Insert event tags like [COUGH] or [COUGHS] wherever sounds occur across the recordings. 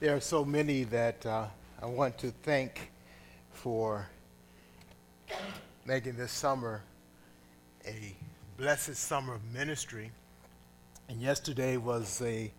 There are so many that uh, I want to thank for making this summer a blessed summer of ministry. And yesterday was a,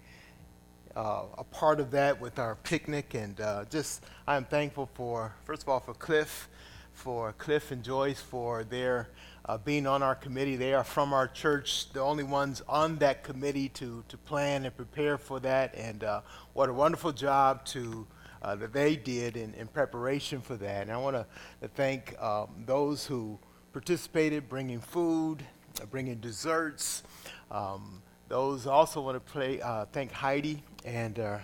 uh, a part of that with our picnic. And uh, just, I'm thankful for, first of all, for Cliff, for Cliff and Joyce for their uh, being on our committee. They are from our church, the only ones on that committee to, to plan and prepare for that. And uh, what a wonderful job to, uh, that they did in, in preparation for that. And I want to thank um, those who participated, bringing food, uh, bringing desserts. Um, those also want to play, uh, thank Heidi and uh,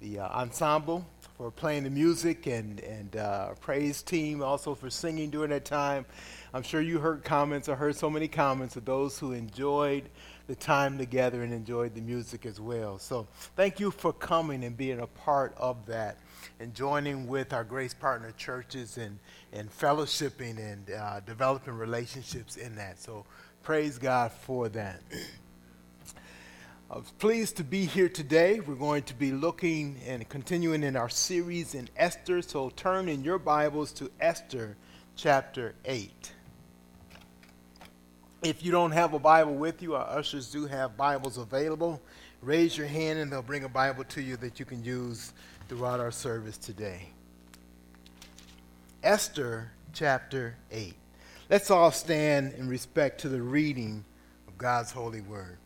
the ensemble for playing the music and, and praise team also for singing during that time. I'm sure you heard comments or heard so many comments of those who enjoyed the time together and enjoyed the music as well. So thank you for coming and being a part of that and joining with our Grace Partner churches and, and fellowshipping and uh, developing relationships in that. So praise God for that. I was pleased to be here today. We're going to be looking and continuing in our series in Esther. So turn in your Bibles to Esther chapter 8. If you don't have a Bible with you, our ushers do have Bibles available. Raise your hand and they'll bring a Bible to you that you can use throughout our service today. Esther chapter 8. Let's all stand in respect to the reading of God's holy word.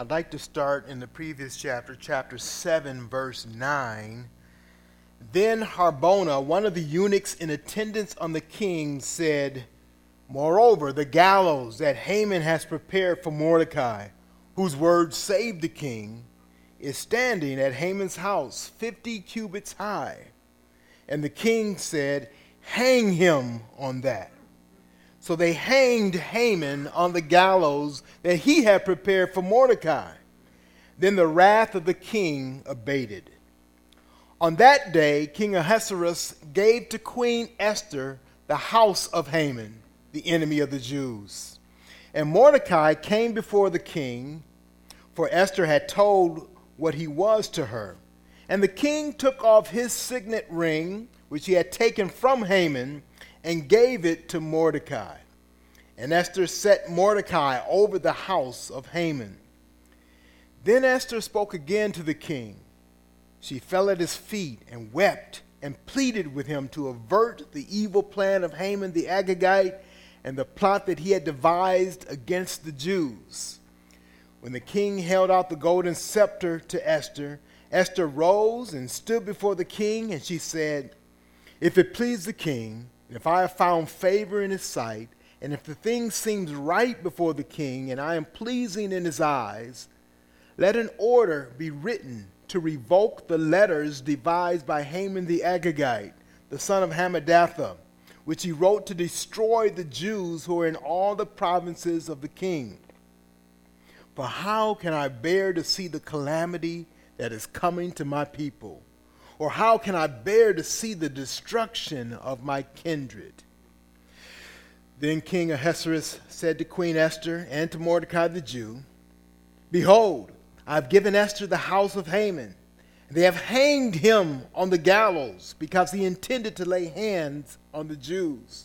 I'd like to start in the previous chapter, chapter 7, verse 9. Then Harbona, one of the eunuchs in attendance on the king, said, Moreover, the gallows that Haman has prepared for Mordecai, whose word saved the king, is standing at Haman's house, fifty cubits high. And the king said, Hang him on that. So they hanged Haman on the gallows that he had prepared for Mordecai. Then the wrath of the king abated. On that day, King Ahasuerus gave to Queen Esther the house of Haman, the enemy of the Jews. And Mordecai came before the king, for Esther had told what he was to her. And the king took off his signet ring, which he had taken from Haman, and gave it to Mordecai. And Esther set Mordecai over the house of Haman. Then Esther spoke again to the king. She fell at his feet and wept and pleaded with him to avert the evil plan of Haman the Agagite and the plot that he had devised against the Jews. When the king held out the golden scepter to Esther, Esther rose and stood before the king, and she said, If it please the king, if I have found favor in his sight, and if the thing seems right before the king, and I am pleasing in his eyes, let an order be written to revoke the letters devised by Haman the Agagite, the son of Hammedatha, which he wrote to destroy the Jews who are in all the provinces of the king. For how can I bear to see the calamity that is coming to my people? Or how can I bear to see the destruction of my kindred? Then King Ahasuerus said to Queen Esther and to Mordecai the Jew, Behold, I have given Esther the house of Haman. They have hanged him on the gallows because he intended to lay hands on the Jews.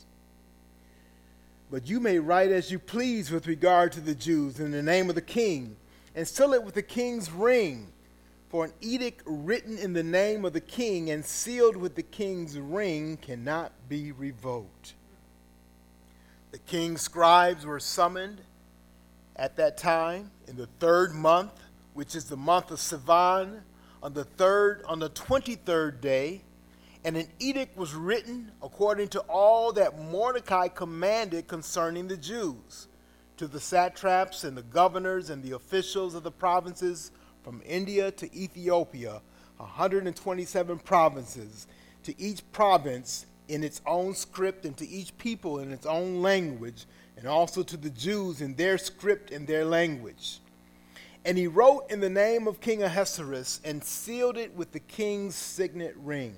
But you may write as you please with regard to the Jews in the name of the king, and seal it with the king's ring. For an edict written in the name of the king and sealed with the king's ring cannot be revoked. The king's scribes were summoned at that time in the third month which is the month of Sivan, on the third, on the twenty-third day, and an edict was written according to all that Mordecai commanded concerning the Jews, to the satraps and the governors and the officials of the provinces from India to Ethiopia, 127 provinces, to each province in its own script and to each people in its own language, and also to the Jews in their script and their language. And he wrote in the name of King Ahasuerus and sealed it with the king's signet ring.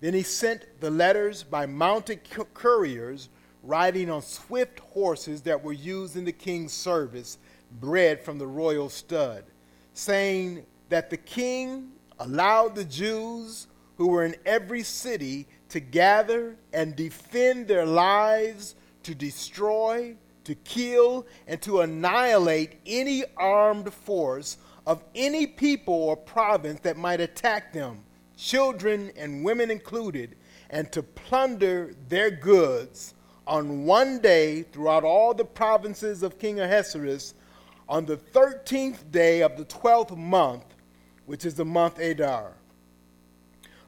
Then he sent the letters by mounted couriers riding on swift horses that were used in the king's service, bred from the royal stud, saying that the king allowed the Jews who were in every city to gather and defend their lives, to destroy, to kill, and to annihilate any armed force of any people or province that might attack them, children and women included, and to plunder their goods. On one day throughout all the provinces of King Ahasuerus on the 13th day of the 12th month, which is the month Adar.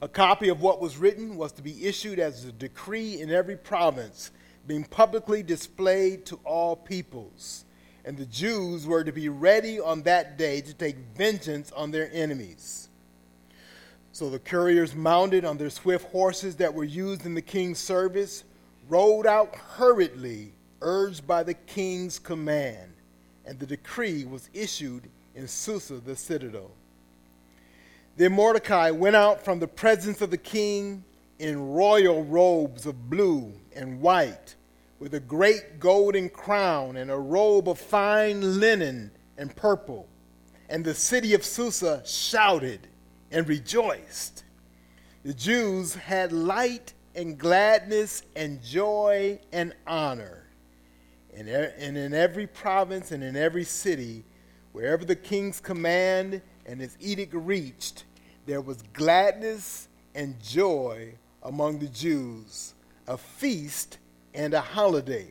A copy of what was written was to be issued as a decree in every province, being publicly displayed to all peoples. And the Jews were to be ready on that day to take vengeance on their enemies. So the couriers, mounted on their swift horses that were used in the king's service, rode out hurriedly, urged by the king's command, and the decree was issued in Susa, the citadel. Then Mordecai went out from the presence of the king in royal robes of blue and white, with a great golden crown and a robe of fine linen and purple. And the city of Susa shouted and rejoiced. The Jews had light and gladness and joy and honor. And, and in every province and in every city, wherever the king's command and his edict reached, there was gladness and joy among the Jews, a feast and a holiday.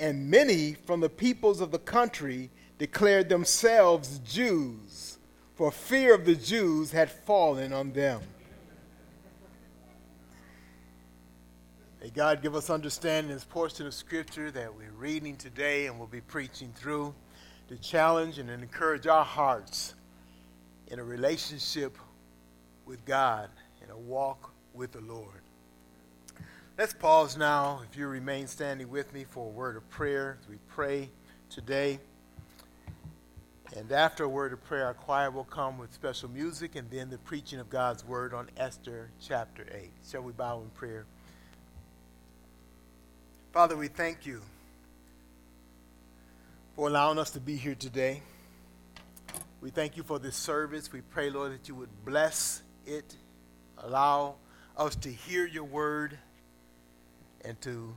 And many from the peoples of the country declared themselves Jews, for fear of the Jews had fallen on them. May God give us understanding in this portion of Scripture that we're reading today and we'll be preaching through to challenge and encourage our hearts in a relationship with God, in a walk with the Lord. Let's pause now, if you remain standing with me, for a word of prayer as we pray today. And after a word of prayer, our choir will come with special music and then the preaching of God's word on Esther chapter 8. Shall we bow in prayer? Father, we thank you for allowing us to be here today. We thank you for this service. We pray, Lord, that you would bless it, allow us to hear your word and to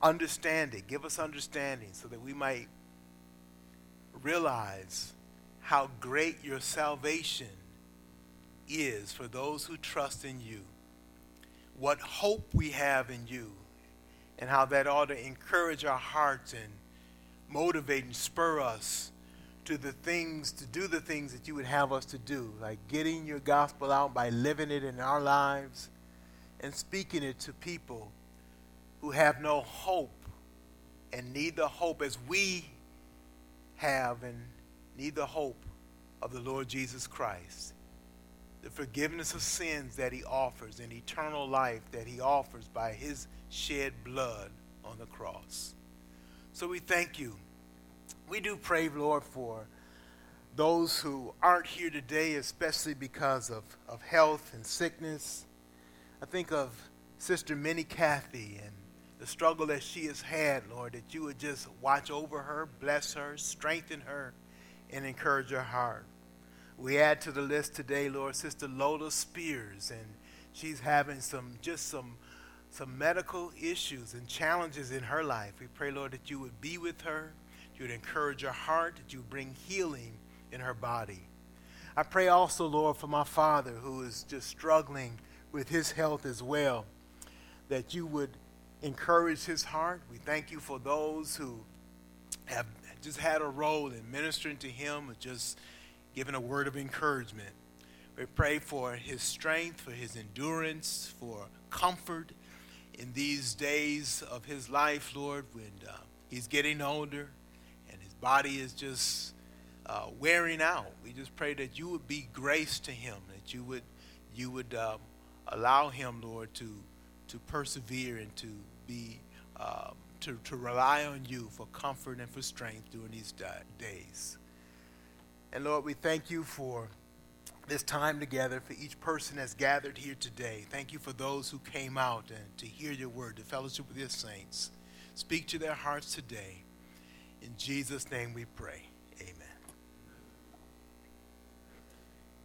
understand it. Give us understanding so that we might realize how great your salvation is for those who trust in you. What hope we have in you and how that ought to encourage our hearts and motivate and spur us to the things, to do the things that you would have us to do, like getting your gospel out by living it in our lives and speaking it to people who have no hope and need the hope as we have and need the hope of the Lord Jesus Christ. The forgiveness of sins that he offers and eternal life that he offers by his shed blood on the cross. So we thank you. We do pray, Lord, for those who aren't here today, especially because of, of health and sickness. I think of Sister Minnie Kathy and the struggle that she has had, Lord, that you would just watch over her, bless her, strengthen her, and encourage her heart. We add to the list today, Lord, Sister Lola Spears, and she's having some just some some medical issues and challenges in her life. We pray, Lord, that you would be with her, you would encourage her heart, that you bring healing in her body. I pray also, Lord, for my father who is just struggling with his health as well, that you would encourage his heart. We thank you for those who have just had a role in ministering to him, just giving a word of encouragement. We pray for his strength, for his endurance, for comfort in these days of his life, Lord, when uh, he's getting older and his body is just uh, wearing out. We just pray that you would be grace to him, that you would you would um, allow him, Lord, to to persevere and to be um, to, to rely on you for comfort and for strength during these days. And Lord, we thank you for this time together, for each person that's gathered here today. Thank you for those who came out and to hear your word, to fellowship with your saints. Speak to their hearts today. In Jesus' name we pray. Amen.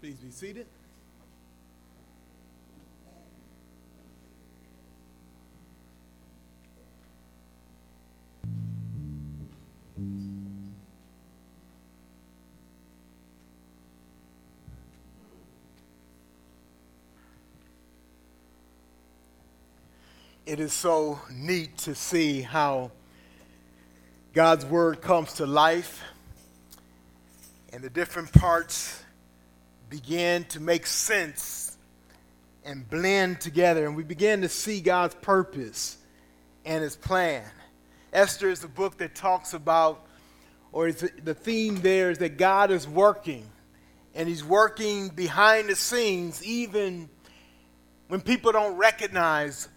Please be seated. It is so neat to see how God's word comes to life and the different parts begin to make sense and blend together, and we begin to see God's purpose and his plan. Esther is a book that talks about, or the theme there is that God is working, and he's working behind the scenes, even when people don't recognize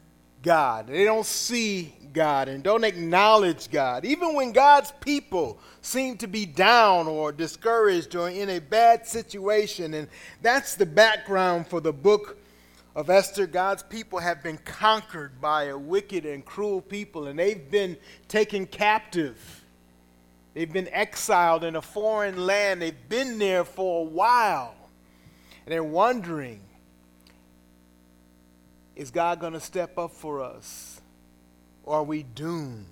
God. They don't see God and don't acknowledge God. Even when God's people seem to be down or discouraged or in a bad situation. And that's the background for the book of Esther. God's people have been conquered by a wicked and cruel people, and they've been taken captive. They've been exiled in a foreign land. They've been there for a while. And they're wondering is God going to step up for us? Or are we doomed?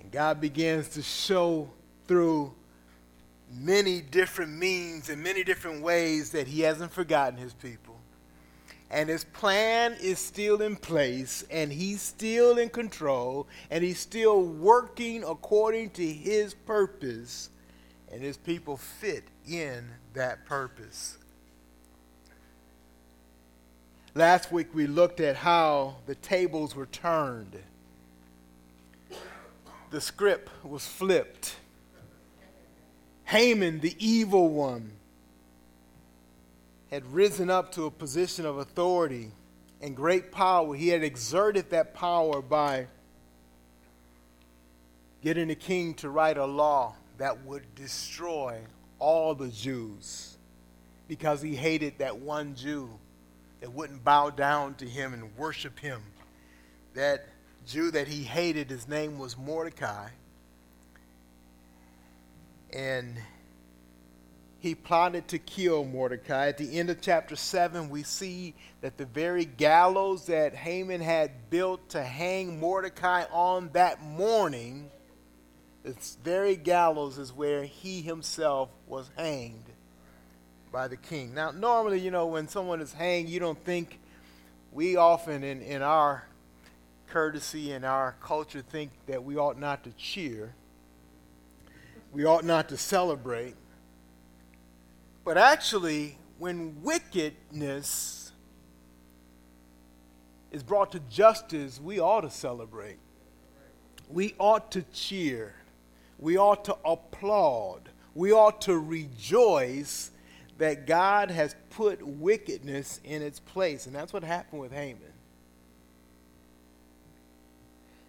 And God begins to show through many different means and many different ways that He hasn't forgotten His people. And His plan is still in place, and He's still in control, and He's still working according to His purpose, and His people fit in that purpose. Last week we looked at how the tables were turned. The script was flipped. Haman, the evil one, had risen up to a position of authority and great power. He had exerted that power by getting the king to write a law that would destroy all the Jews because he hated that one Jew that wouldn't bow down to him and worship him. That Jew that he hated, his name was Mordecai. And he plotted to kill Mordecai. At the end of chapter 7, we see that the very gallows that Haman had built to hang Mordecai on that morning, this very gallows is where he himself was hanged by the king. Now, normally, you know, when someone is hanged, you don't think, we often in, in our courtesy and our culture think that we ought not to cheer. We ought not to celebrate. But actually, when wickedness is brought to justice, we ought to celebrate. We ought to cheer. We ought to applaud. We ought to rejoice that God has put wickedness in its place. And that's what happened with Haman.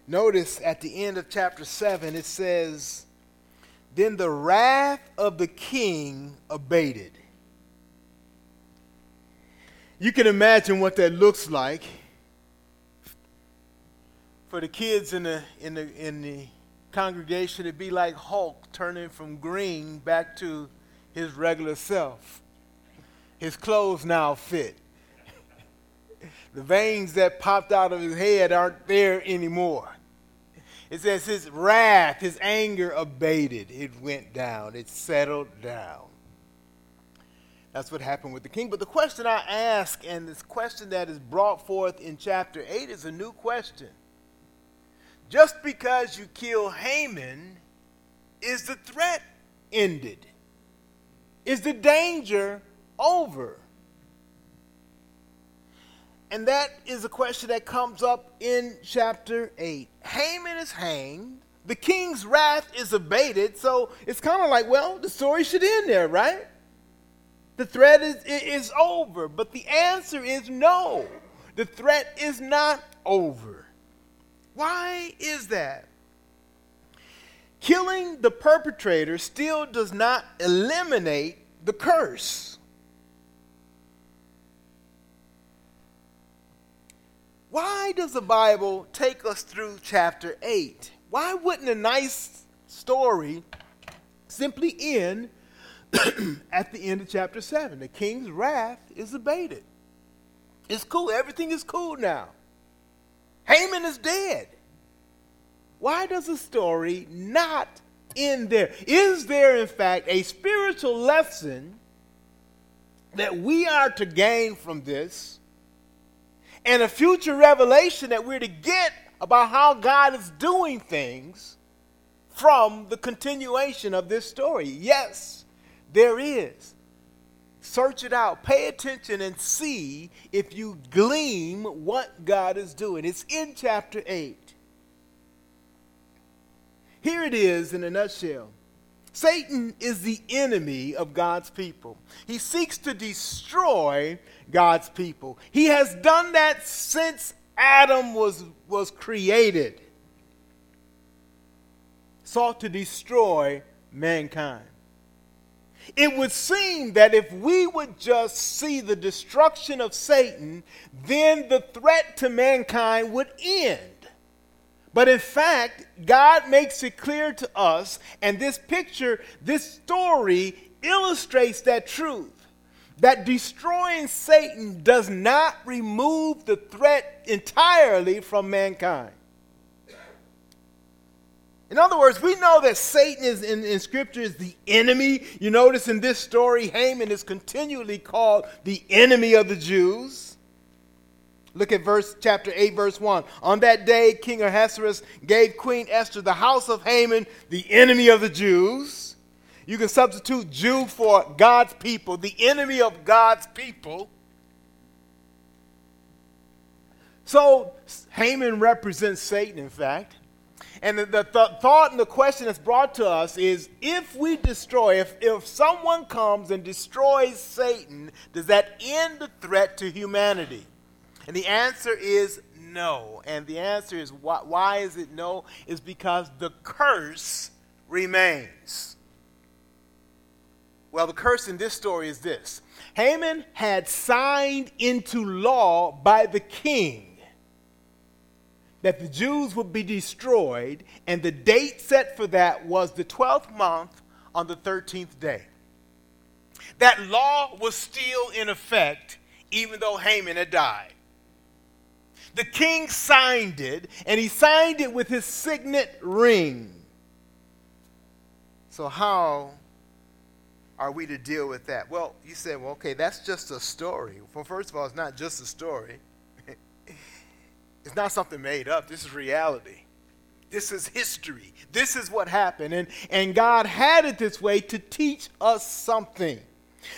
Notice at the end of chapter 7, it says, Then the wrath of the king abated. You can imagine what that looks like for the kids in the, in the, in the congregation. It'd be like Hulk turning from green back to his regular self. His clothes now fit. [LAUGHS] the veins that popped out of his head aren't there anymore. It says his wrath, his anger abated. It went down, it settled down. That's what happened with the king. But the question I ask, and this question that is brought forth in chapter 8, is a new question. Just because you kill Haman, is the threat ended? Is the danger over? And that is a question that comes up in chapter 8. Haman is hanged. The king's wrath is abated. So it's kind of like, well, the story should end there, right? The threat is, is over. But the answer is no. The threat is not over. Why is that? Killing the perpetrator still does not eliminate the curse. Why does the Bible take us through chapter 8? Why wouldn't a nice story simply end [CLEARS THROAT] at the end of chapter 7? The king's wrath is abated. It's cool. Everything is cool now. Haman is dead. Why does the story not end there? Is there, in fact, a spiritual lesson that we are to gain from this and a future revelation that we're to get about how God is doing things from the continuation of this story? Yes, there is. Search it out. Pay attention and see if you glean what God is doing. It's in chapter 8. Here it is in a nutshell. Satan is the enemy of God's people. He seeks to destroy God's people. He has done that since Adam was, was created. Sought to destroy mankind. It would seem that if we would just see the destruction of Satan, then the threat to mankind would end. But in fact, God makes it clear to us, and this picture, this story illustrates that truth that destroying Satan does not remove the threat entirely from mankind. In other words, we know that Satan is in, in Scripture is the enemy. You notice in this story, Haman is continually called the enemy of the Jews. Look at verse chapter 8, verse 1. On that day, King Ahasuerus gave Queen Esther the house of Haman, the enemy of the Jews. You can substitute Jew for God's people, the enemy of God's people. So Haman represents Satan, in fact. And the, th- thought and the question that's brought to us is if we destroy, if, if someone comes and destroys Satan, does that end the threat to humanity? And the answer is no. And the answer is why, why is it no? Is because the curse remains. Well, the curse in this story is this Haman had signed into law by the king that the Jews would be destroyed, and the date set for that was the 12th month on the 13th day. That law was still in effect, even though Haman had died. The king signed it, and he signed it with his signet ring. So, how are we to deal with that? Well, you said, well, okay, that's just a story. Well, first of all, it's not just a story. [LAUGHS] It's not something made up. This is reality. This is history. This is what happened. And, and God had it this way to teach us something.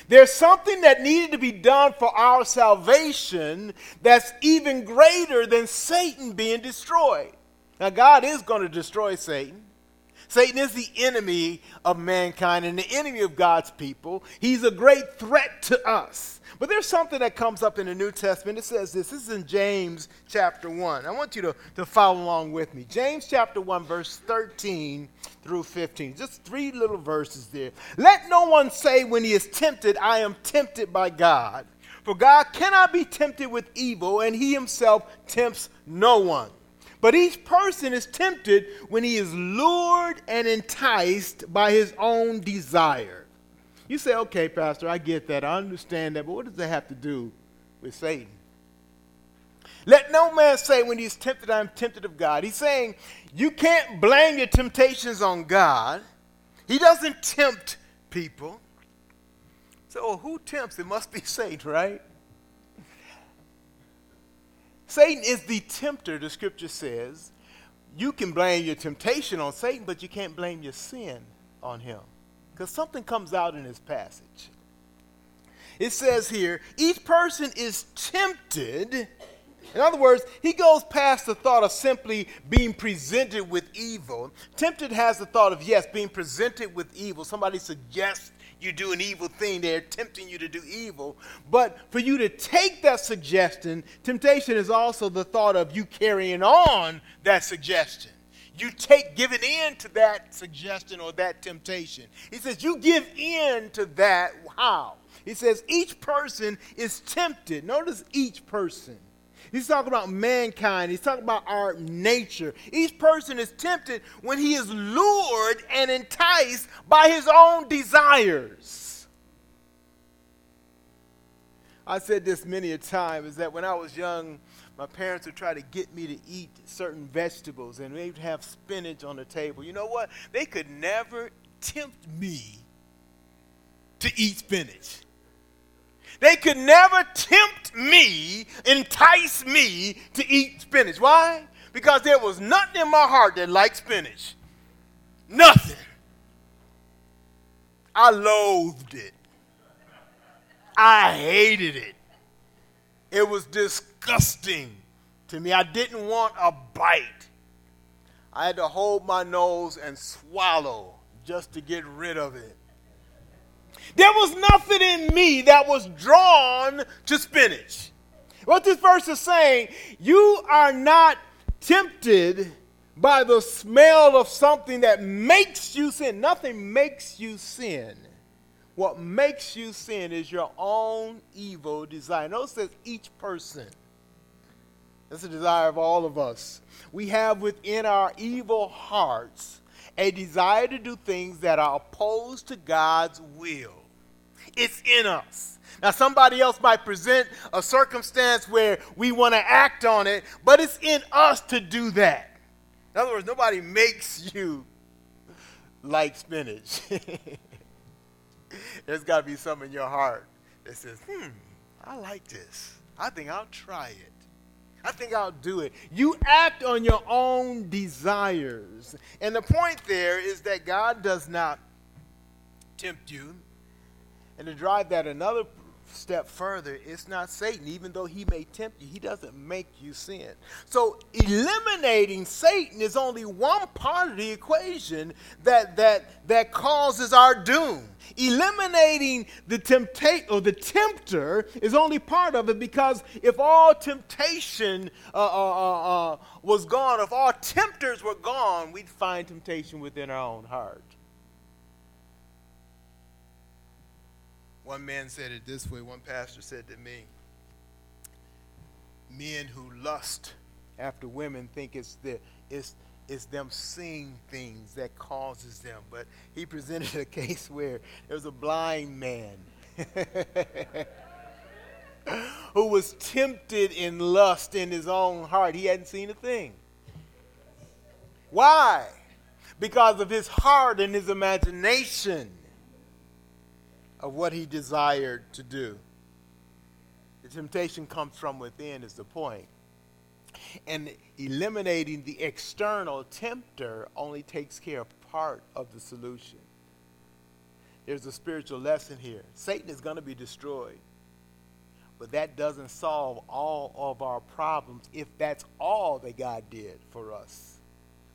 There's something that needed to be done for our salvation that's even greater than Satan being destroyed. Now, God is going to destroy Satan. Satan is the enemy of mankind and the enemy of God's people. He's a great threat to us. But there's something that comes up in the New Testament. It says this. This is in James chapter 1. I want you to, to follow along with me. James chapter 1, verse 13 through 15. Just three little verses there. Let no one say when he is tempted, I am tempted by God. For God cannot be tempted with evil, and he himself tempts no one. But each person is tempted when he is lured and enticed by his own desire. You say, okay, Pastor, I get that. I understand that. But what does that have to do with Satan? Let no man say when he's tempted, I'm tempted of God. He's saying you can't blame your temptations on God. He doesn't tempt people. So who tempts? It must be [LAUGHS] Satan, right? Satan is the tempter, the scripture says. You can blame your temptation on Satan, but you can't blame your sin on him. Because something comes out in this passage. It says here, each person is tempted. In other words, he goes past the thought of simply being presented with evil. Tempted has the thought of, yes, being presented with evil. Somebody suggests you do an evil thing, they're tempting you to do evil. But for you to take that suggestion, temptation is also the thought of you carrying on that suggestion. You take giving in to that suggestion or that temptation. He says, You give in to that. How? He says, Each person is tempted. Notice each person. He's talking about mankind. He's talking about our nature. Each person is tempted when he is lured and enticed by his own desires. I said this many a time is that when I was young, my parents would try to get me to eat certain vegetables and they'd have spinach on the table. You know what? They could never tempt me to eat spinach. They could never tempt me, entice me to eat spinach. Why? Because there was nothing in my heart that liked spinach. Nothing. I loathed it. I hated it. It was disgusting to me. I didn't want a bite. I had to hold my nose and swallow just to get rid of it. There was nothing in me that was drawn to spinach. What this verse is saying, you are not tempted by the smell of something that makes you sin. Nothing makes you sin. What makes you sin is your own evil desire. Notice says each person. That's the desire of all of us. We have within our evil hearts a desire to do things that are opposed to God's will. It's in us. Now, somebody else might present a circumstance where we want to act on it, but it's in us to do that. In other words, nobody makes you like spinach. [LAUGHS] There's got to be something in your heart that says, hmm, I like this. I think I'll try it. I think I'll do it. You act on your own desires. And the point there is that God does not tempt you. And to drive that another step further, it's not Satan. Even though he may tempt you, he doesn't make you sin. So eliminating Satan is only one part of the equation that that that causes our doom. Eliminating the temptate or the tempter is only part of it because if all temptation uh, uh, uh, uh was gone, if all tempters were gone, we'd find temptation within our own heart. One man said it this way. One pastor said to me, Men who lust after women think it's, the, it's, it's them seeing things that causes them. But he presented a case where there was a blind man [LAUGHS] who was tempted in lust in his own heart. He hadn't seen a thing. Why? Because of his heart and his imagination of what he desired to do. The temptation comes from within, is the point. And eliminating the external tempter only takes care of part of the solution. There's a spiritual lesson here. Satan is going to be destroyed. But that doesn't solve all of our problems if that's all that God did for us.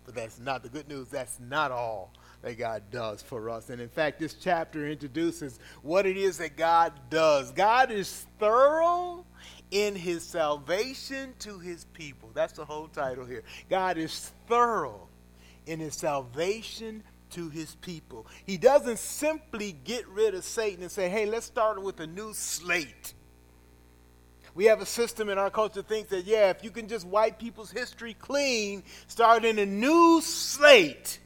But that's not the good news. That's not all that God does for us. And in fact, this chapter introduces what it is that God does. God is thorough in his salvation to his people. That's the whole title here. God is thorough in his salvation to his people. He doesn't simply get rid of Satan and say, hey, let's start with a new slate. We have a system in our culture that thinks that, yeah, if you can just wipe people's history clean, start in a new slate,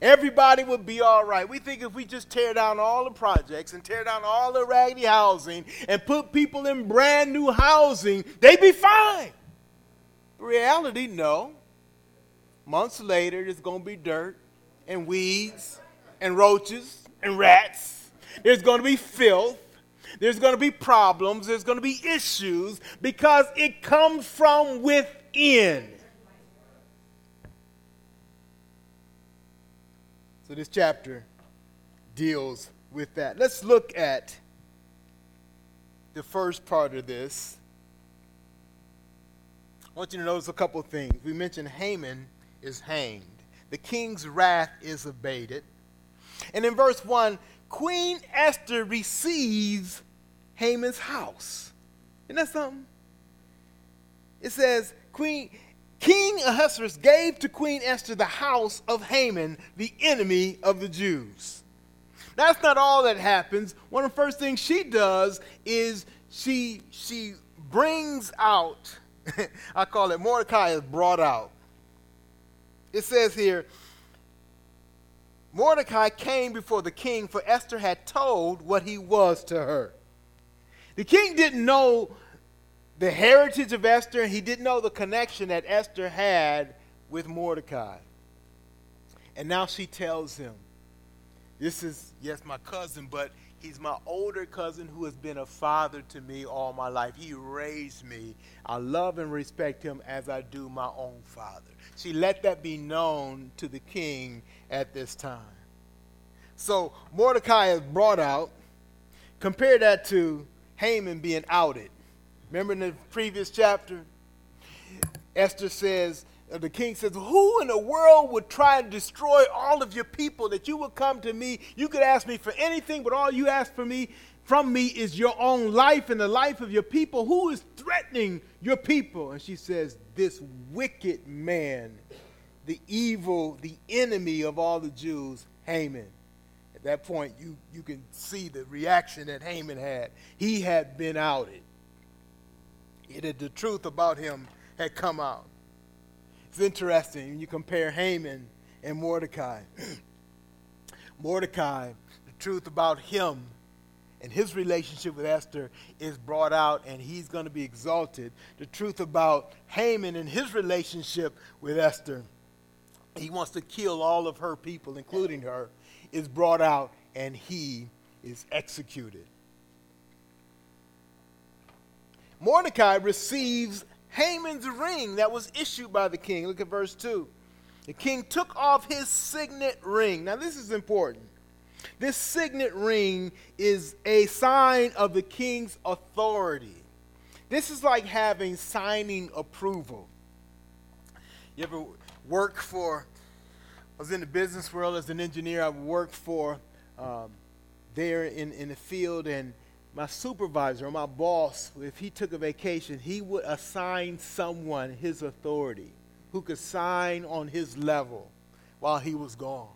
everybody would be all right. We think if we just tear down all the projects and tear down all the raggedy housing and put people in brand new housing, they'd be fine. reality, no. Months later, there's going to be dirt and weeds and roaches and rats. There's going to be filth. There's going to be problems. There's going to be issues because it comes from within. So this chapter deals with that. Let's look at the first part of this. I want you to notice a couple things. We mentioned Haman is hanged. The king's wrath is abated. And in verse 1, Queen Esther receives Haman's house. Isn't that something? It says, Queen King Ahasuerus gave to Queen Esther the house of Haman, the enemy of the Jews. That's not all that happens. One of the first things she does is she, she brings out [LAUGHS] I call it Mordecai is brought out. It says here, Mordecai came before the king, for Esther had told what he was to her. The king didn't know the heritage of Esther, he didn't know the connection that Esther had with Mordecai. And now she tells him, This is, yes, my cousin, but he's my older cousin who has been a father to me all my life. He raised me. I love and respect him as I do my own father. She let that be known to the king at this time. So Mordecai is brought out. Compare that to Haman being outed. Remember in the previous chapter? Esther says, uh, the king says, Who in the world would try and destroy all of your people that you would come to me? You could ask me for anything, but all you ask for me from me is your own life and the life of your people. Who is threatening your people? And she says, This wicked man, the evil, the enemy of all the Jews, Haman. At that point, you, you can see the reaction that Haman had. He had been outed. It had, the truth about him had come out. It's interesting when you compare Haman and Mordecai. [CLEARS THROAT] Mordecai, the truth about him and his relationship with Esther is brought out and he's going to be exalted. The truth about Haman and his relationship with Esther, he wants to kill all of her people, including her, is brought out and he is executed. Mordecai receives Haman's ring that was issued by the king. Look at verse 2. The king took off his signet ring. Now, this is important. This signet ring is a sign of the king's authority. This is like having signing approval. You ever work for, I was in the business world as an engineer, I worked for um, there in, in the field, and my supervisor or my boss, if he took a vacation, he would assign someone his authority who could sign on his level while he was gone.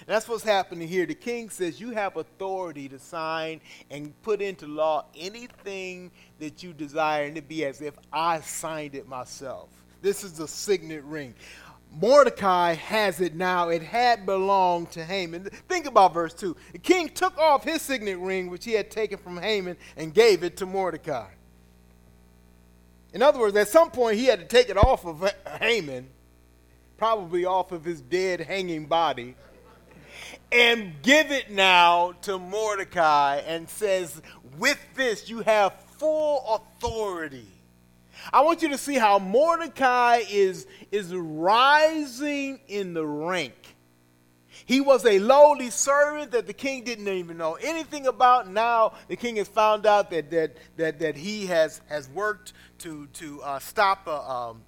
And that's what's happening here. The king says you have authority to sign and put into law anything that you desire, and it be as if I signed it myself. This is the signet ring. Mordecai has it now. It had belonged to Haman. Think about verse 2. The king took off his signet ring, which he had taken from Haman, and gave it to Mordecai. In other words, at some point, he had to take it off of Haman, probably off of his dead, hanging body, and give it now to Mordecai and says, With this, you have full authority I want you to see how Mordecai is, is rising in the rank. He was a lowly servant that the king didn't even know anything about. Now the king has found out that, that, that, that he has, has worked to, to uh, stop a, um,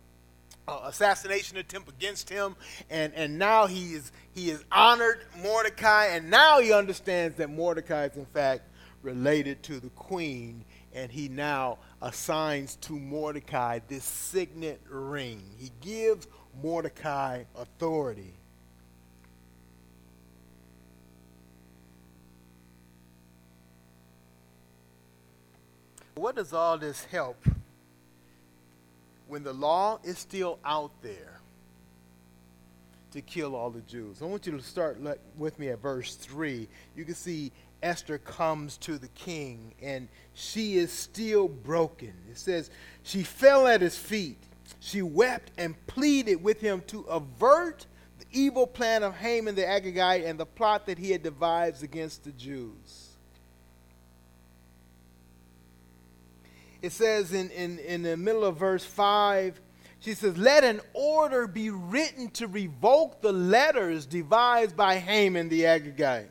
a, assassination attempt against him. And, and now he is, he is honored Mordecai. And now he understands that Mordecai is, in fact, related to the queen. And he now assigns to Mordecai this signet ring. He gives Mordecai authority. What does all this help when the law is still out there to kill all the Jews? I want you to start with me at verse 3. You can see Esther comes to the king and she is still broken. It says, she fell at his feet. She wept and pleaded with him to avert the evil plan of Haman the Agagite and the plot that he had devised against the Jews. It says in, in, in the middle of verse 5, she says, Let an order be written to revoke the letters devised by Haman the Agagite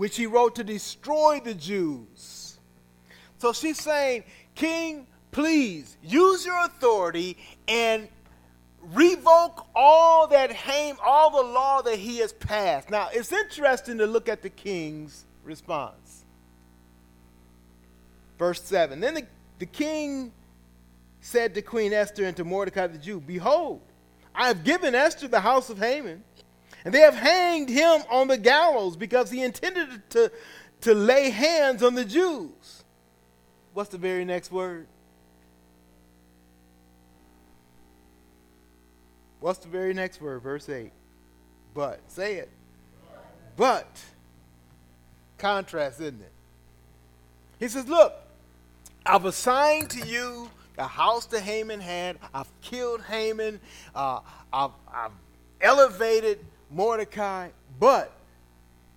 which he wrote to destroy the Jews. So she's saying, King, please use your authority and revoke all that Haman, all the law that he has passed. Now, it's interesting to look at the king's response. Verse 7 Then the, the king said to Queen Esther and to Mordecai the Jew, Behold, I have given Esther the house of Haman and they have hanged him on the gallows because he intended to, to lay hands on the Jews what's the very next word? What's the very next word? Verse 8. But. Say it. But. Contrast, isn't it? He says, Look, I've assigned to you the house that Haman had. I've killed Haman. Uh, I've, I've elevated Mordecai. But.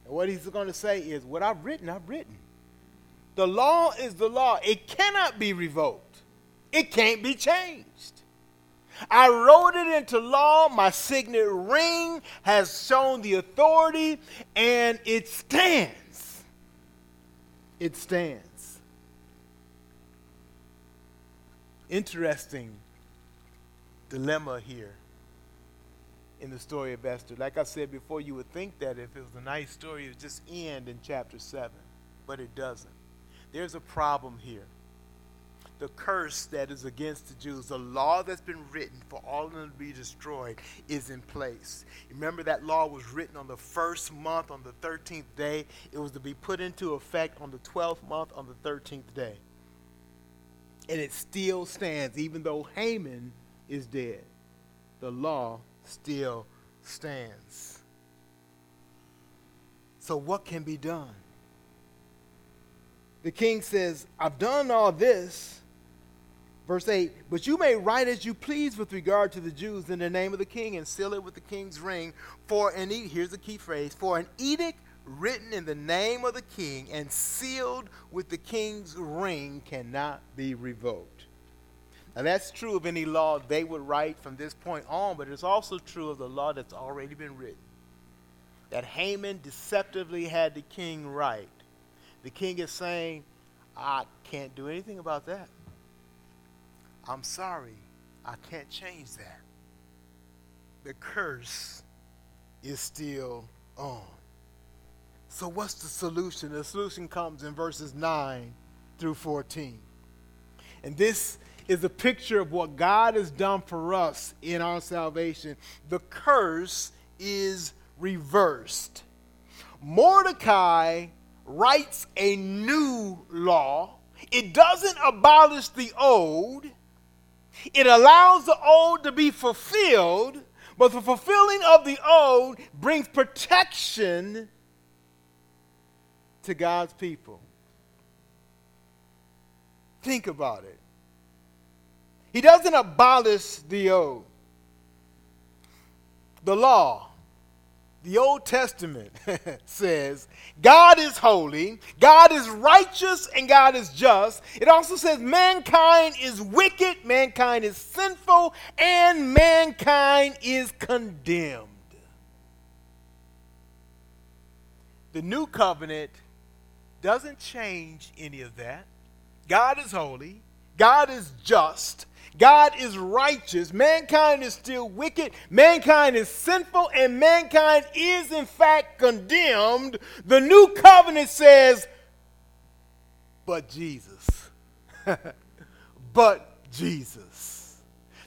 What he's going to say is, What I've written, I've written. The law is the law, it cannot be revoked, it can't be changed. I wrote it into law. My signet ring has shown the authority, and it stands. It stands. Interesting dilemma here in the story of Esther. Like I said before, you would think that if it was a nice story, it would just end in chapter 7, but it doesn't. There's a problem here the curse that is against the Jews, the law that's been written for all of them to be destroyed, is in place. Remember that law was written on the first month, on the 13th day. It was to be put into effect on the 12th month, on the 13th day. And it still stands, even though Haman is dead. The law still stands. So, what can be done? The king says, I've done all this Verse 8, but you may write as you please with regard to the Jews in the name of the king and seal it with the king's ring. For an edict, here's the key phrase, for an edict written in the name of the king and sealed with the king's ring cannot be revoked. Now that's true of any law they would write from this point on, but it's also true of the law that's already been written. That Haman deceptively had the king write. The king is saying, I can't do anything about that. I'm sorry, I can't change that. The curse is still on. So, what's the solution? The solution comes in verses 9 through 14. And this is a picture of what God has done for us in our salvation. The curse is reversed. Mordecai writes a new law, it doesn't abolish the old it allows the old to be fulfilled, but the fulfilling of the old brings protection to God's people. Think about it. He doesn't abolish the old. The law the Old Testament [LAUGHS] says God is holy, God is righteous, and God is just. It also says mankind is wicked, mankind is sinful, and mankind is condemned. The new covenant doesn't change any of that. God is holy, God is just, God is righteous. Mankind is still wicked. Mankind is sinful. And mankind is, in fact, condemned. The new covenant says, but Jesus. [LAUGHS] but Jesus.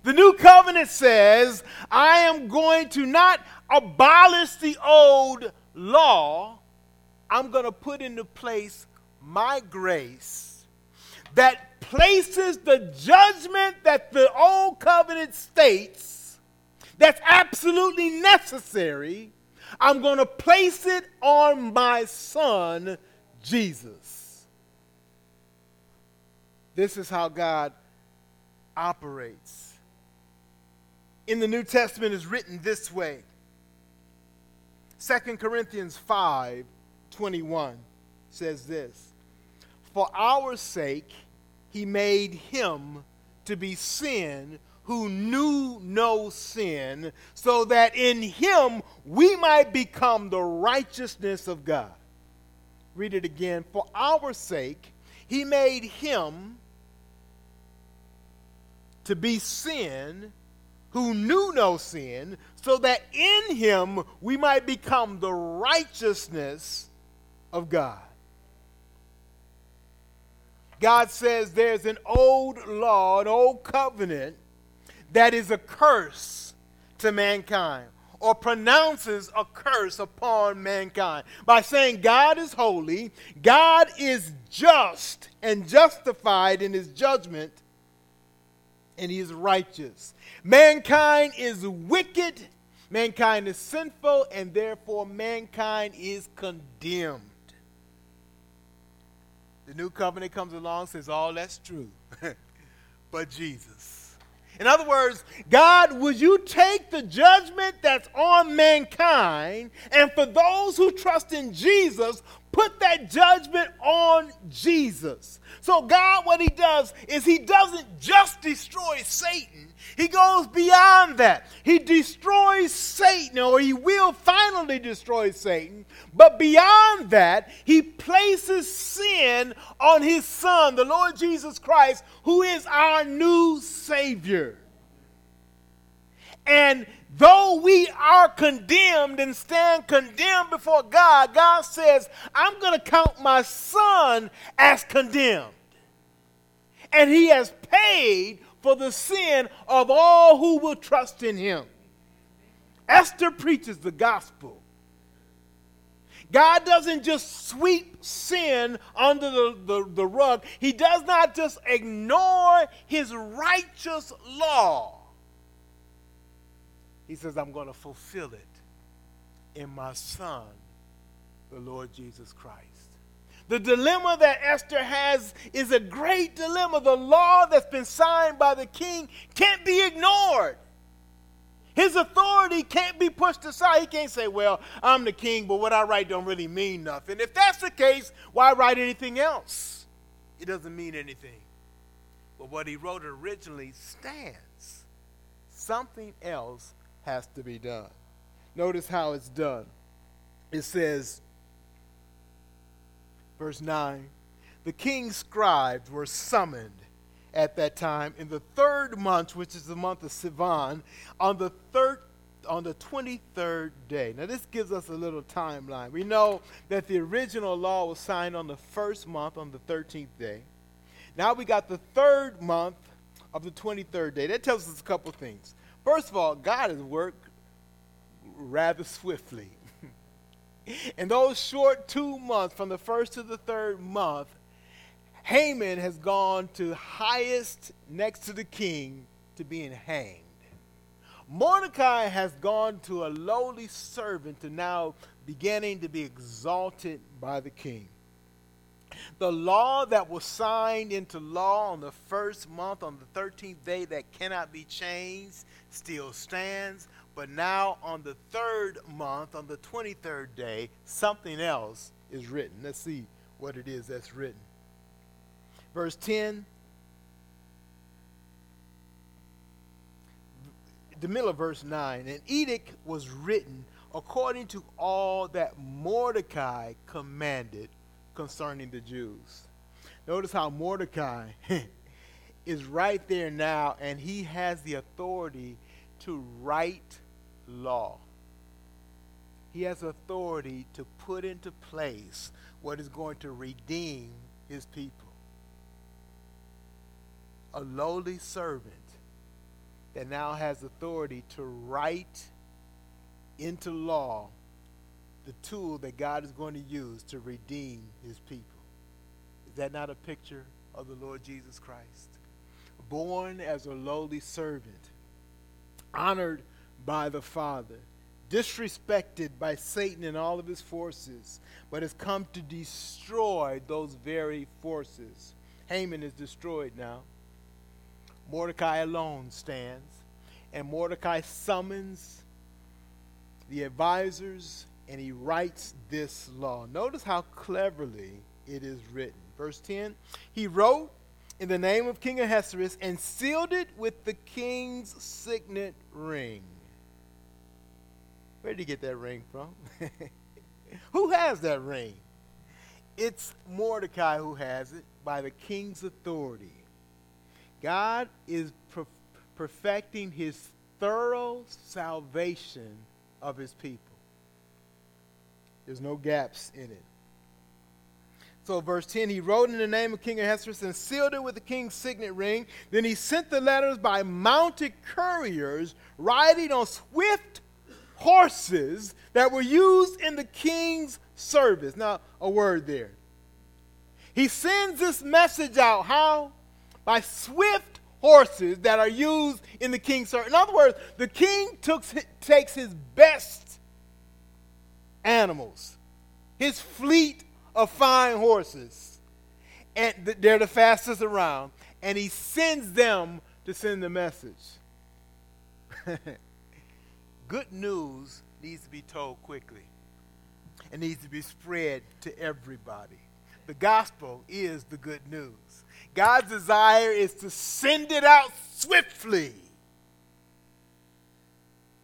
The new covenant says, I am going to not abolish the old law, I'm going to put into place my grace that places the judgment that the old covenant states that's absolutely necessary, I'm going to place it on my son, Jesus. This is how God operates. In the New Testament is written this way. 2 Corinthians 5 21 says this For our sake, he made him to be sin who knew no sin, so that in him we might become the righteousness of God. Read it again. For our sake, he made him to be sin who knew no sin, so that in him we might become the righteousness of God. God says there's an old law, an old covenant that is a curse to mankind or pronounces a curse upon mankind by saying God is holy, God is just and justified in his judgment, and he is righteous. Mankind is wicked, mankind is sinful, and therefore mankind is condemned. The new covenant comes along says all that's true, [LAUGHS] but Jesus. In other words, God, would you take the judgment that's on mankind, and for those who trust in Jesus, put that judgment on Jesus. So, God, what He does is He doesn't just destroy Satan, He goes beyond that. He destroys Satan, or He will finally destroy Satan, but beyond that, He places sin on His Son, the Lord Jesus Christ, who is our new Savior. And though we are condemned and stand condemned before God, God says, I'm going to count my son as condemned. And he has paid for the sin of all who will trust in him. Esther preaches the gospel. God doesn't just sweep sin under the, the, the, rug, He does not just ignore His righteous law. He says, I'm going to fulfill it in my Son, the Lord Jesus Christ. The dilemma that Esther has is a great dilemma. The law that's been signed by the king can't be ignored. His authority can't be pushed aside. He can't say, Well, I'm the king, but what I write don't really mean nothing. If that's the case, why write anything else? It doesn't mean anything. But what he wrote originally stands. Something else has to be done. Notice how it's done. It says, verse 9, the king's scribes were summoned at that time in the third month, which is the month of Sivan, on the third on the 23rd day. Now, this gives us a little timeline. We know that the original law was signed on the first month, on the 13th day. Now we got the third month of the 23rd day. That tells us a couple things. First of all, God has worked rather swiftly. [LAUGHS] In those short two months, from the first to the third month, Haman has gone to highest next to the king to being hanged. Mordecai has gone to a lowly servant to now beginning to be exalted by the king. The law that was signed into law on the first month, on the 13th day, that cannot be changed, still stands. But now, on the third month, on the 23rd day, something else is written. Let's see what it is that's written. Verse 10 the middle of verse 9 an edict was written according to all that Mordecai commanded concerning the Jews. Notice how Mordecai [LAUGHS] is right there now, and he has the authority to write law. He has authority to put into place what is going to redeem his people. A lowly servant that now has authority to write into law the tool that God is going to use to redeem his people. Is that not a picture of the Lord Jesus Christ? Born as a lowly servant, honored by the Father, disrespected by Satan and all of his forces, but has come to destroy those very forces. Haman is destroyed now. Mordecai alone stands, and Mordecai summons the advisors and he writes this law. Notice how cleverly it is written. Verse 10 He wrote in the name of King Ahasuerus and sealed it with the king's signet ring. Where did he get that ring from? [LAUGHS] who has that ring? It's Mordecai who has it by the king's authority. God is perfecting his thorough salvation of his people. There's no gaps in it. So, verse 10, he wrote in the name of King Ahasuerus and sealed it with the king's signet ring. Then he sent the letters by mounted couriers riding on swift horses that were used in the king's service. Now, a word there. He sends this message out how? By swift horses that are used in the king's service. In other words, the king took, takes his best animals, his fleet of fine horses, and they're the fastest around, and he sends them to send the message. [LAUGHS] Good news needs to be told quickly. It needs to be spread to everybody. The gospel is the good news. God's desire is to send it out swiftly.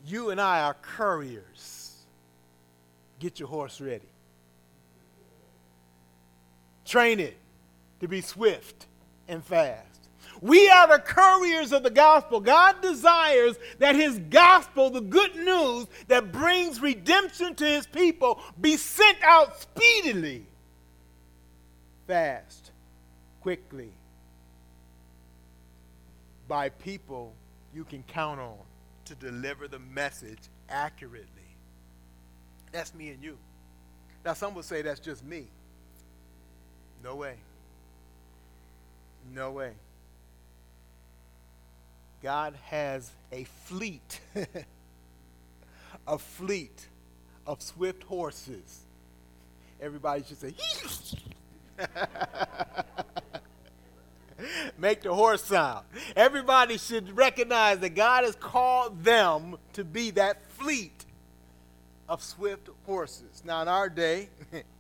You and I are couriers. Get your horse ready. Train it to be swift and fast. We are the couriers of the gospel. God desires that his gospel, the good news that brings redemption to his people, be sent out speedily, fast, quickly, by people you can count on to deliver the message accurately. That's me and you. Now, some will say that's just me. No way. No way. God has a fleet, [LAUGHS] a fleet of swift horses. Everybody should say, [LAUGHS] Make the horse sound. Everybody should recognize that God has called them to be that fleet of swift horses. Now, in our day, [LAUGHS]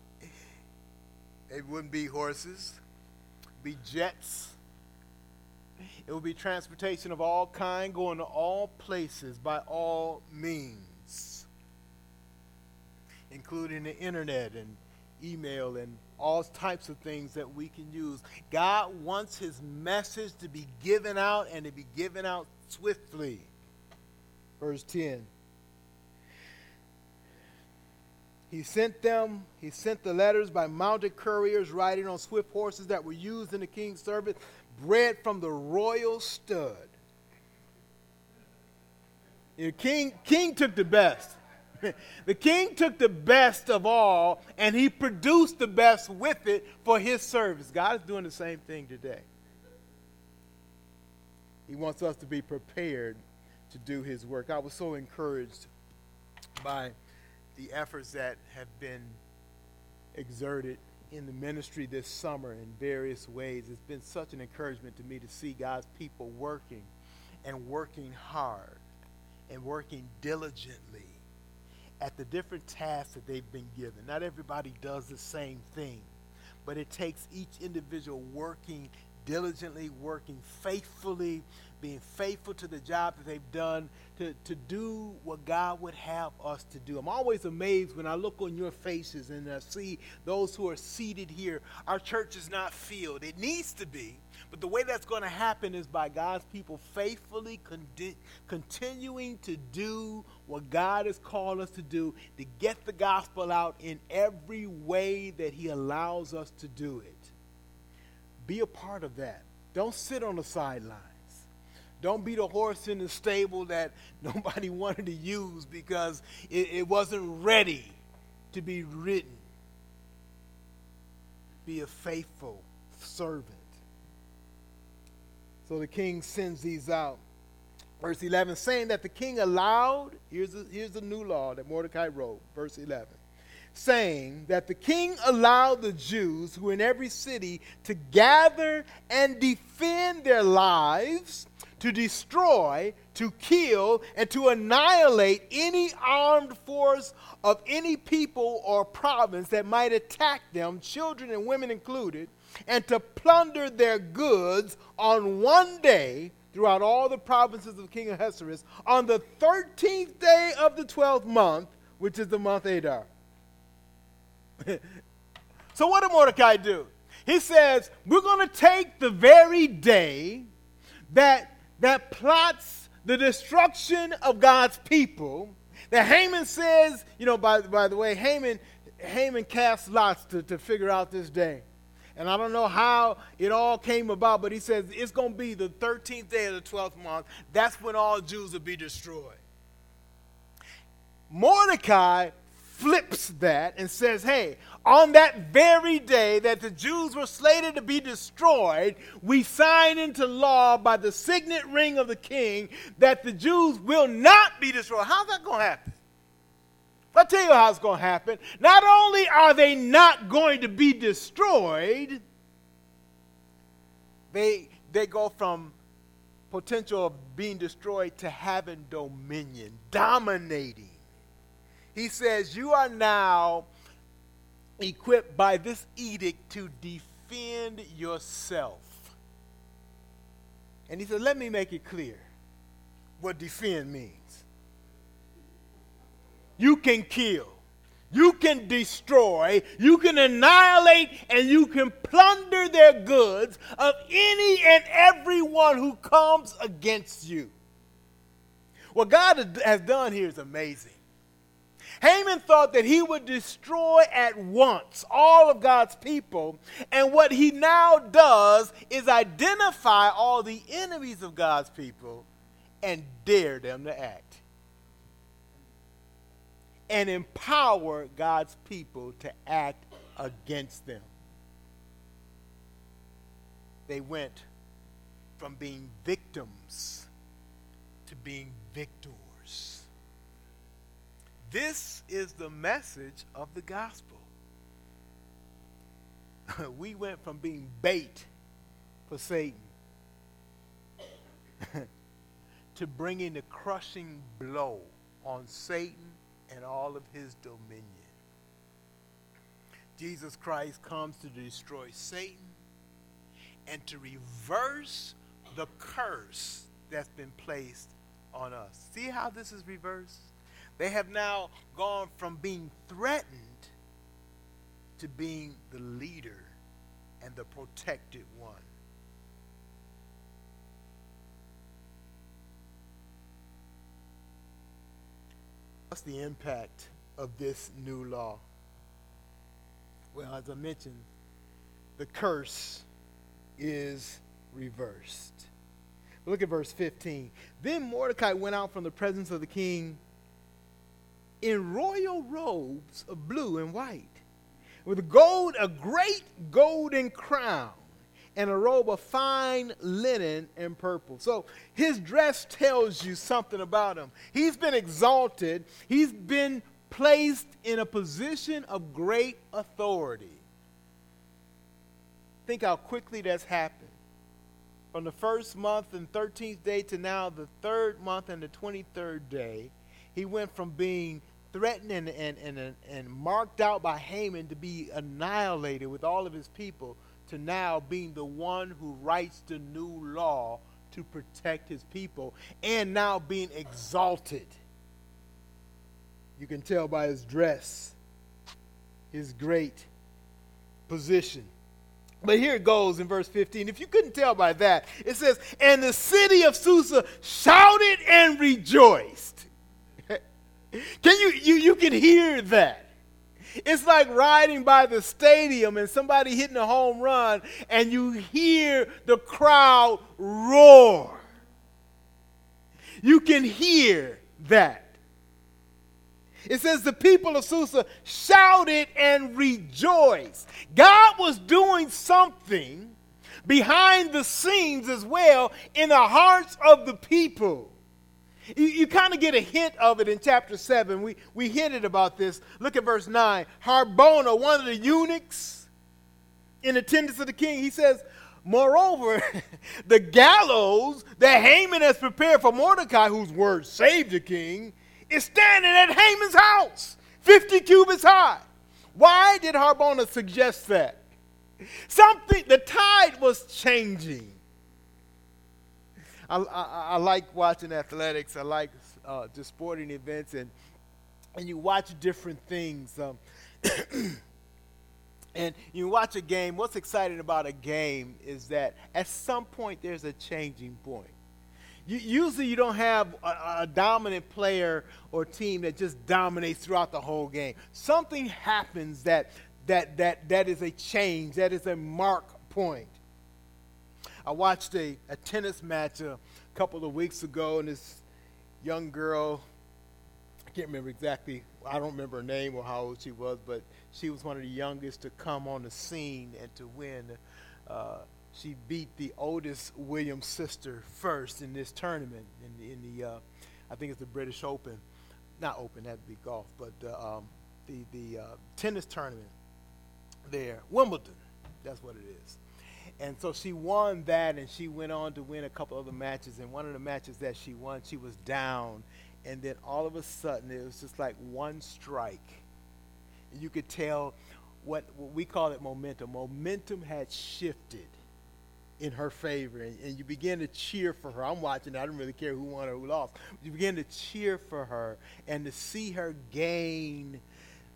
it wouldn't be horses, be jets it would be transportation of all kind, going to all places by all means, including the internet and email and all types of things that we can use. God wants his message to be given out and to be given out swiftly. Verse 10. He sent them, he sent the letters by mounted couriers riding on swift horses that were used in the king's service bred from the royal stud. The king, king took the best. [LAUGHS] the king took the best of all and he produced the best with it for his service. God is doing the same thing today. He wants us to be prepared to do his work. I was so encouraged by the efforts that have been exerted in the ministry this summer in various ways. It's been such an encouragement to me to see God's people working and working hard and working diligently at the different tasks that they've been given. Not everybody does the same thing, but it takes each individual working diligently, working faithfully, being faithful to the job that they've done to, to do what God would have us to do. I'm always amazed when I look on your faces and I see those who are seated here. Our church is not filled, it needs to be. But the way that's going to happen is by God's people faithfully con- continuing to do what God has called us to do, to get the gospel out in every way that He allows us to do it. Be a part of that. Don't sit on the sidelines. Don't be the horse in the stable that [LAUGHS] nobody wanted to use because it, it wasn't ready to be ridden. Be a faithful servant. So the king sends these out. Verse 11, saying that the king allowed, here's a, here's the new law that Mordecai wrote, verse 11 saying that the king allowed the Jews who were in every city to gather and defend their lives, to destroy, to kill, and to annihilate any armed force of any people or province that might attack them, children and women included, and to plunder their goods on one day throughout all the provinces of King Ahasuerus on the 13th day of the 12th month, which is the month Adar. [LAUGHS] so, what did Mordecai do? He says, We're going to take the very day that, that plots the destruction of God's people. That Haman says, you know, by, by the way, Haman, Haman cast lots to, to figure out this day. And I don't know how it all came about, but he says it's going to be the 13th day of the 12th month. That's when all Jews will be destroyed. Mordecai flips that and says, hey, on that very day that the Jews were slated to be destroyed, we sign into law by the signet ring of the king that the Jews will not be destroyed. How's that going to happen? I'll tell you how it's going to happen. Not only are they not going to be destroyed, they, they go from potential of being destroyed to having dominion, dominating. He says, You are now equipped by this edict to defend yourself. And he said, Let me make it clear what defend means. You can kill, you can destroy, you can annihilate, and you can plunder their goods of any and everyone who comes against you. What God has done here is amazing. Haman thought that he would destroy at once all of God's people, and what he now does is identify all the enemies of God's people and dare them to act. And empower God's people to act against them. They went from being victims to being victors. This is the message of the gospel. [LAUGHS] we went from being bait for Satan [LAUGHS] to bringing the crushing blow on Satan and all of his dominion. Jesus Christ comes to destroy Satan and to reverse the curse that's been placed on us. See how this is reversed? They have now gone from being threatened to being the leader and the protected one. What's the impact of this new law? Well, as I mentioned, the curse is reversed. Look at verse 15. Then Mordecai went out from the presence of the king in royal robes of blue and white, with gold, a great golden crown, and a robe of fine linen and purple. So his dress tells you something about him. He's been exalted, he's been placed in a position of great authority. Think how quickly that's happened. From the first month and 13th day to now, the third month and the 23rd day, he went from being threatened and, and, and, and marked out by Haman to be annihilated with all of his people to now being the one who writes the new law to protect his people and now being exalted. You can tell by his dress, his great position. But here it goes in verse 15. If you couldn't tell by that, it says, And the city of Susa shouted and rejoiced. Can you, you, you can hear that. It's like riding by the stadium and somebody hitting a home run and you hear the crowd roar. You can hear that. It says the people of Susa shouted and rejoiced. God was doing something behind the scenes as well in the hearts of the people. You, you kind of get a hint of it in chapter 7. We, we hinted about this. Look at verse 9. Harbona, one of the eunuchs in attendance of the king, he says, Moreover, [LAUGHS] the gallows that Haman has prepared for Mordecai, whose word saved the king, is standing at Haman's house, 50 cubits high. Why did Harbona suggest that? Something, the tide was changing. I, I, like watching athletics. I like uh, just sporting events, and and you watch different things. Um, [COUGHS] and you watch a game. What's exciting about a game is that at some point there's a changing point. You, usually, you don't have a, a dominant player or team that just dominates throughout the whole game. Something happens that that that that is a change. That is a mark point. I watched a, a tennis match a couple of weeks ago, and this young girl I can't remember exactly, I don't remember her name or how old she was, but she was one of the youngest to come on the scene and to win. Uh, she beat the oldest Williams sister first in this tournament in the, in the uh, I think it's the British Open, not Open, that'd be golf, but uh, um, the the uh, tennis tournament there, Wimbledon, that's what it is. And so she won that, and she went on to win a couple other matches. And one of the matches that she won, she was down, and then all of a sudden it was just like one strike. And you could tell what, what we call it momentum. Momentum had shifted in her favor, and, and, you begin to cheer for her. I'm watching. I don't really care who won or who lost. You begin to cheer for her, and to see her gain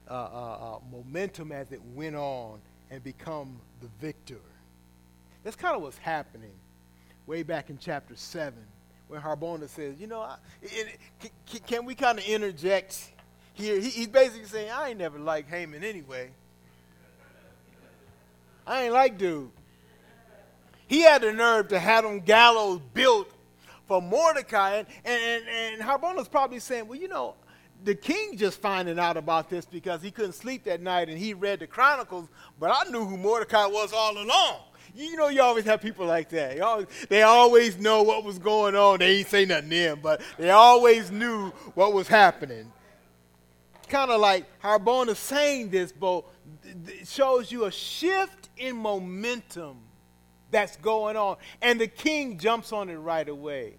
uh, uh, uh, momentum as it went on and become the victor. That's kind of what's happening way back in chapter 7 when Harbona says, you know, I, it, can, we kind of interject here? He, he's basically saying, I ain't never liked Haman anyway. I ain't like dude. He had the nerve to have them gallows built for Mordecai. And, and, and Harbona's probably saying, well, you know, the king just finding out about this because he couldn't sleep that night and he read the Chronicles, but I knew who Mordecai was all along. You know, you always have people like that. Always, they always know what was going on. They ain't say nothing then, but they always knew what was happening. Kind of like Harbona saying this, but it shows you a shift in momentum that's going on. And the king jumps on it right away.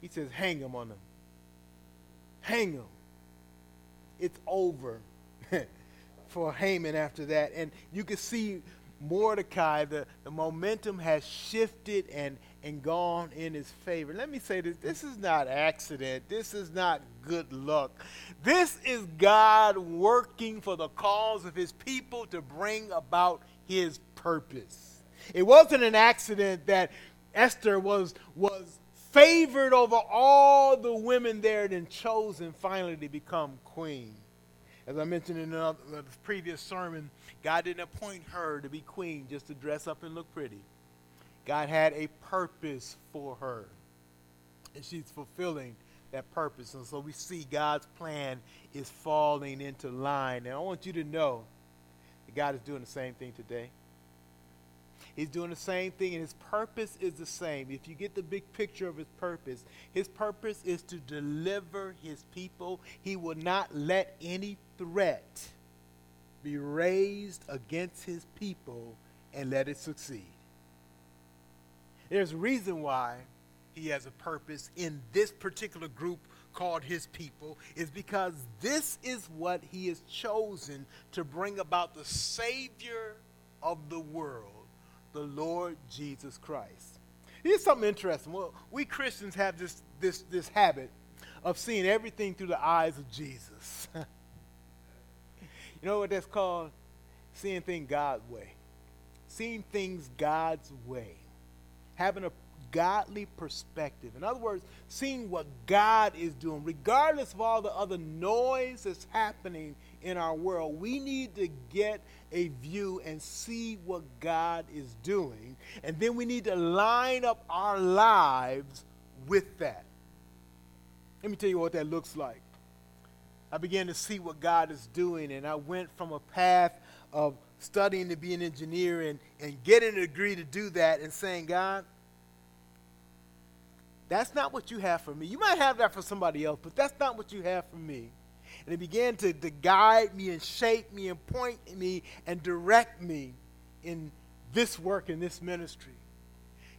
He says, Hang him on him. Hang him. It's over [LAUGHS] for Haman after that. And you can see Mordecai, the, the momentum has shifted and, and gone in his favor. Let me say this this is not accident, this is not good luck. This is God working for the cause of his people to bring about his purpose. It wasn't an accident that Esther was, was favored over all the women there and chosen finally to become queen. As I mentioned in the previous sermon, God didn't appoint her to be queen just to dress up and look pretty. God had a purpose for her. And she's fulfilling that purpose. And so we see God's plan is falling into line. And I want you to know that God is doing the same thing today. He's doing the same thing, and his purpose is the same. If you get the big picture of his purpose, his purpose is to deliver his people. He will not let any threat be raised against his people and let it succeed. There's a reason why he has a purpose in this particular group called his people is because this is what he has chosen to bring about the Savior of the world the Lord Jesus Christ. Here's something interesting. Well, we Christians have this, this, this habit of seeing everything through the eyes of Jesus. [LAUGHS] you know what that's called? Seeing things God's way. Seeing things God's way. Having a godly perspective. In other words, seeing what God is doing, regardless of all the other noise that's happening in our world, we need to get a view and see what God is doing. And then we need to line up our lives with that. Let me tell you what that looks like. I began to see what God is doing, and I went from a path of studying to be an engineer and, and getting a degree to do that and saying, God, that's not what you have for me. You might have that for somebody else, but that's not what you have for me. And it began to, to guide me and shape me and point me and direct me in this work, in this ministry.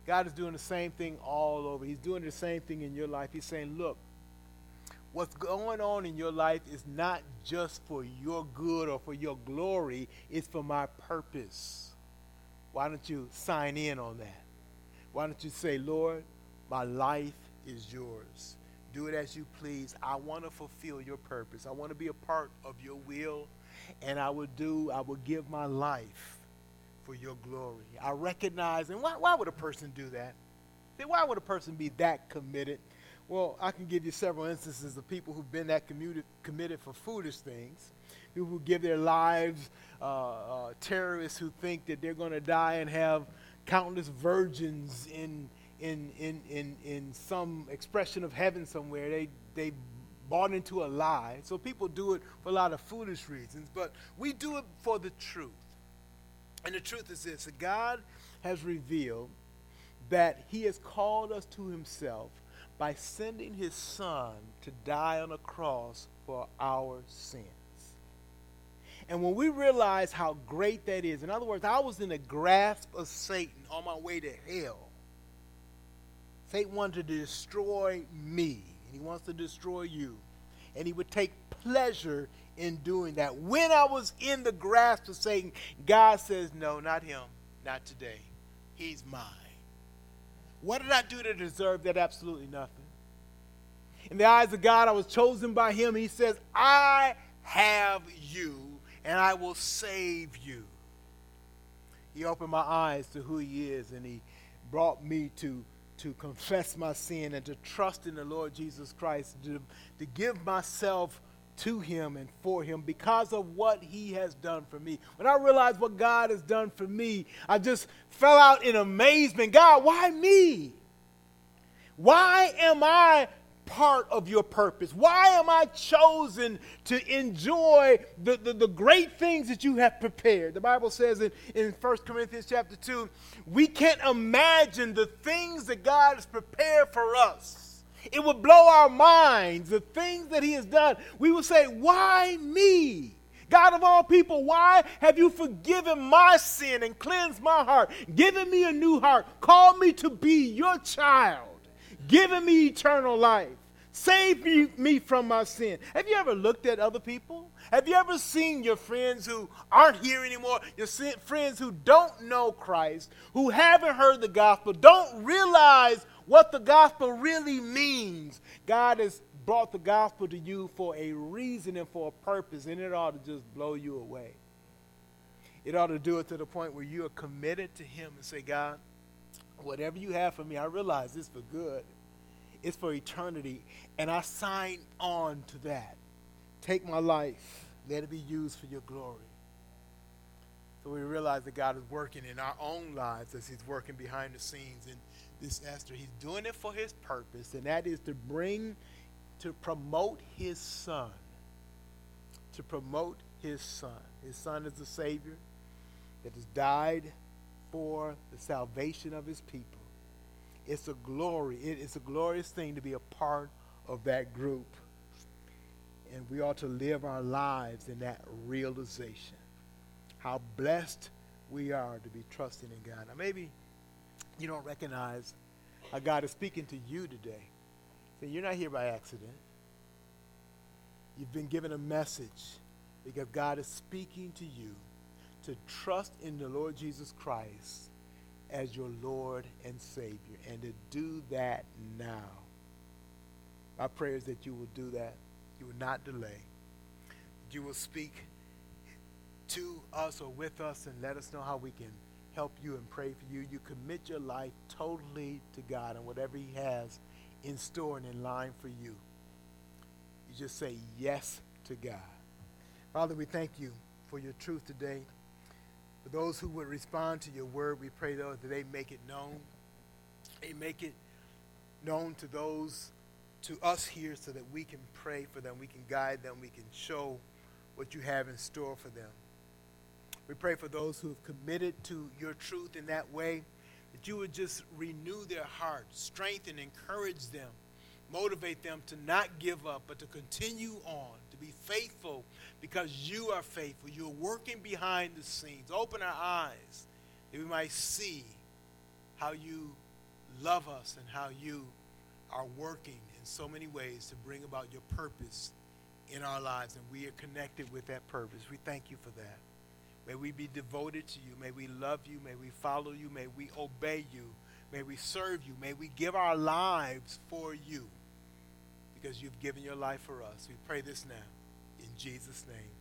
God is doing the same thing all over. He's doing the same thing in your life. He's saying, look, what's going on in your life is not just for your good or for your glory, it's for my purpose. Why don't you sign in on that? Why don't you say, Lord, my life is yours. Do it as you please. I want to fulfill your purpose. I want to be a part of your will. And I will do, I will give my life for your glory. I recognize, and why, why would a person do that? Say why would a person be that committed? Well, I can give you several instances of people who've been that committed, committed for foolish things. People who give their lives, uh, uh, terrorists who think that they're going to die and have countless virgins in in, in, in, in some expression of heaven somewhere. They, they bought into a lie. So people do it for a lot of foolish reasons, but we do it for the truth. And the truth is this that God has revealed that He has called us to Himself by sending His Son to die on a cross for our sins. And when we realize how great that is, in other words, I was in the grasp of Satan on my way to hell. Satan wanted to destroy me, and he wants to destroy you. And he would take pleasure in doing that. When I was in the grasp of Satan, God says, No, not him, not today. He's mine. What did I do to deserve that? Absolutely nothing. In the eyes of God, I was chosen by him. He says, I have you and I will save you. He opened my eyes to who He is, and He brought me to, to confess my sin and to trust in the Lord Jesus Christ, to, to give myself to Him and for Him because of what He has done for me. When I realized what God has done for me, I just fell out in amazement. God, why me? Why am I part of your purpose? Why am I chosen to enjoy the, the, the, great things that you have prepared? The Bible says in, in 1 Corinthians chapter 2, we can't imagine the things that God has prepared for us. It would blow our minds, the things that He has done. We would say, Why me? God of all people, why have you forgiven my sin and cleansed my heart, given me a new heart, called me to be your child? Given me eternal life. Save me, me from my sin. Have you ever looked at other people? Have you ever seen your friends who aren't here anymore? Your friends who don't know Christ, who haven't heard the gospel, don't realize what the gospel really means. God has brought the gospel to you for a reason and for a purpose, and it ought to just blow you away. It ought to do it to the point where you are committed to Him and say, God, whatever you have for me, I realize it's for good it's for eternity. And I sign on to that. Take my life, let it be used for your glory. So we realize that God is working in our own lives as He's working behind the scenes in this Esther. He's doing it for His purpose, and that is to bring, to promote His Son. To promote His Son. His Son is the Savior that has died for the salvation of His people. It's a glory. It's a glorious thing to be a part of that group. And we ought to live our lives in that realization. How blessed we are to be trusting in God. Now, maybe you don't recognize how God is speaking to you today. So you're not here by accident. You've been given a message because God is speaking to you to trust in the Lord Jesus Christ as your Lord and Savior and to do that now. My prayer is that you will do that. You will not delay. You will speak to us or with us and let us know how we can help you and pray for you. You commit your life totally to God and whatever He has in store and in line for you. You just say yes to God. Father, we thank you for your truth today. For those who would respond to your word, we pray, though, that they make it known. They make it known to those, to us here, so that we can pray for them, we can guide them, we can show what you have in store for them. We pray for those who have committed to your truth in that way, that you would just renew their hearts, strengthen, encourage them, motivate them to not give up, but to continue on, to be faithful because you are faithful. You're working behind the scenes. Open our eyes that we might see how you love us and how you are working in so many ways to bring about your purpose in our lives. And we are connected with that purpose. We thank you for that. May we be devoted to you. May we love you. May we follow you. May we obey you. May we serve you. May we give our lives for you because you've given your life for us. We pray this now. Jesus' name.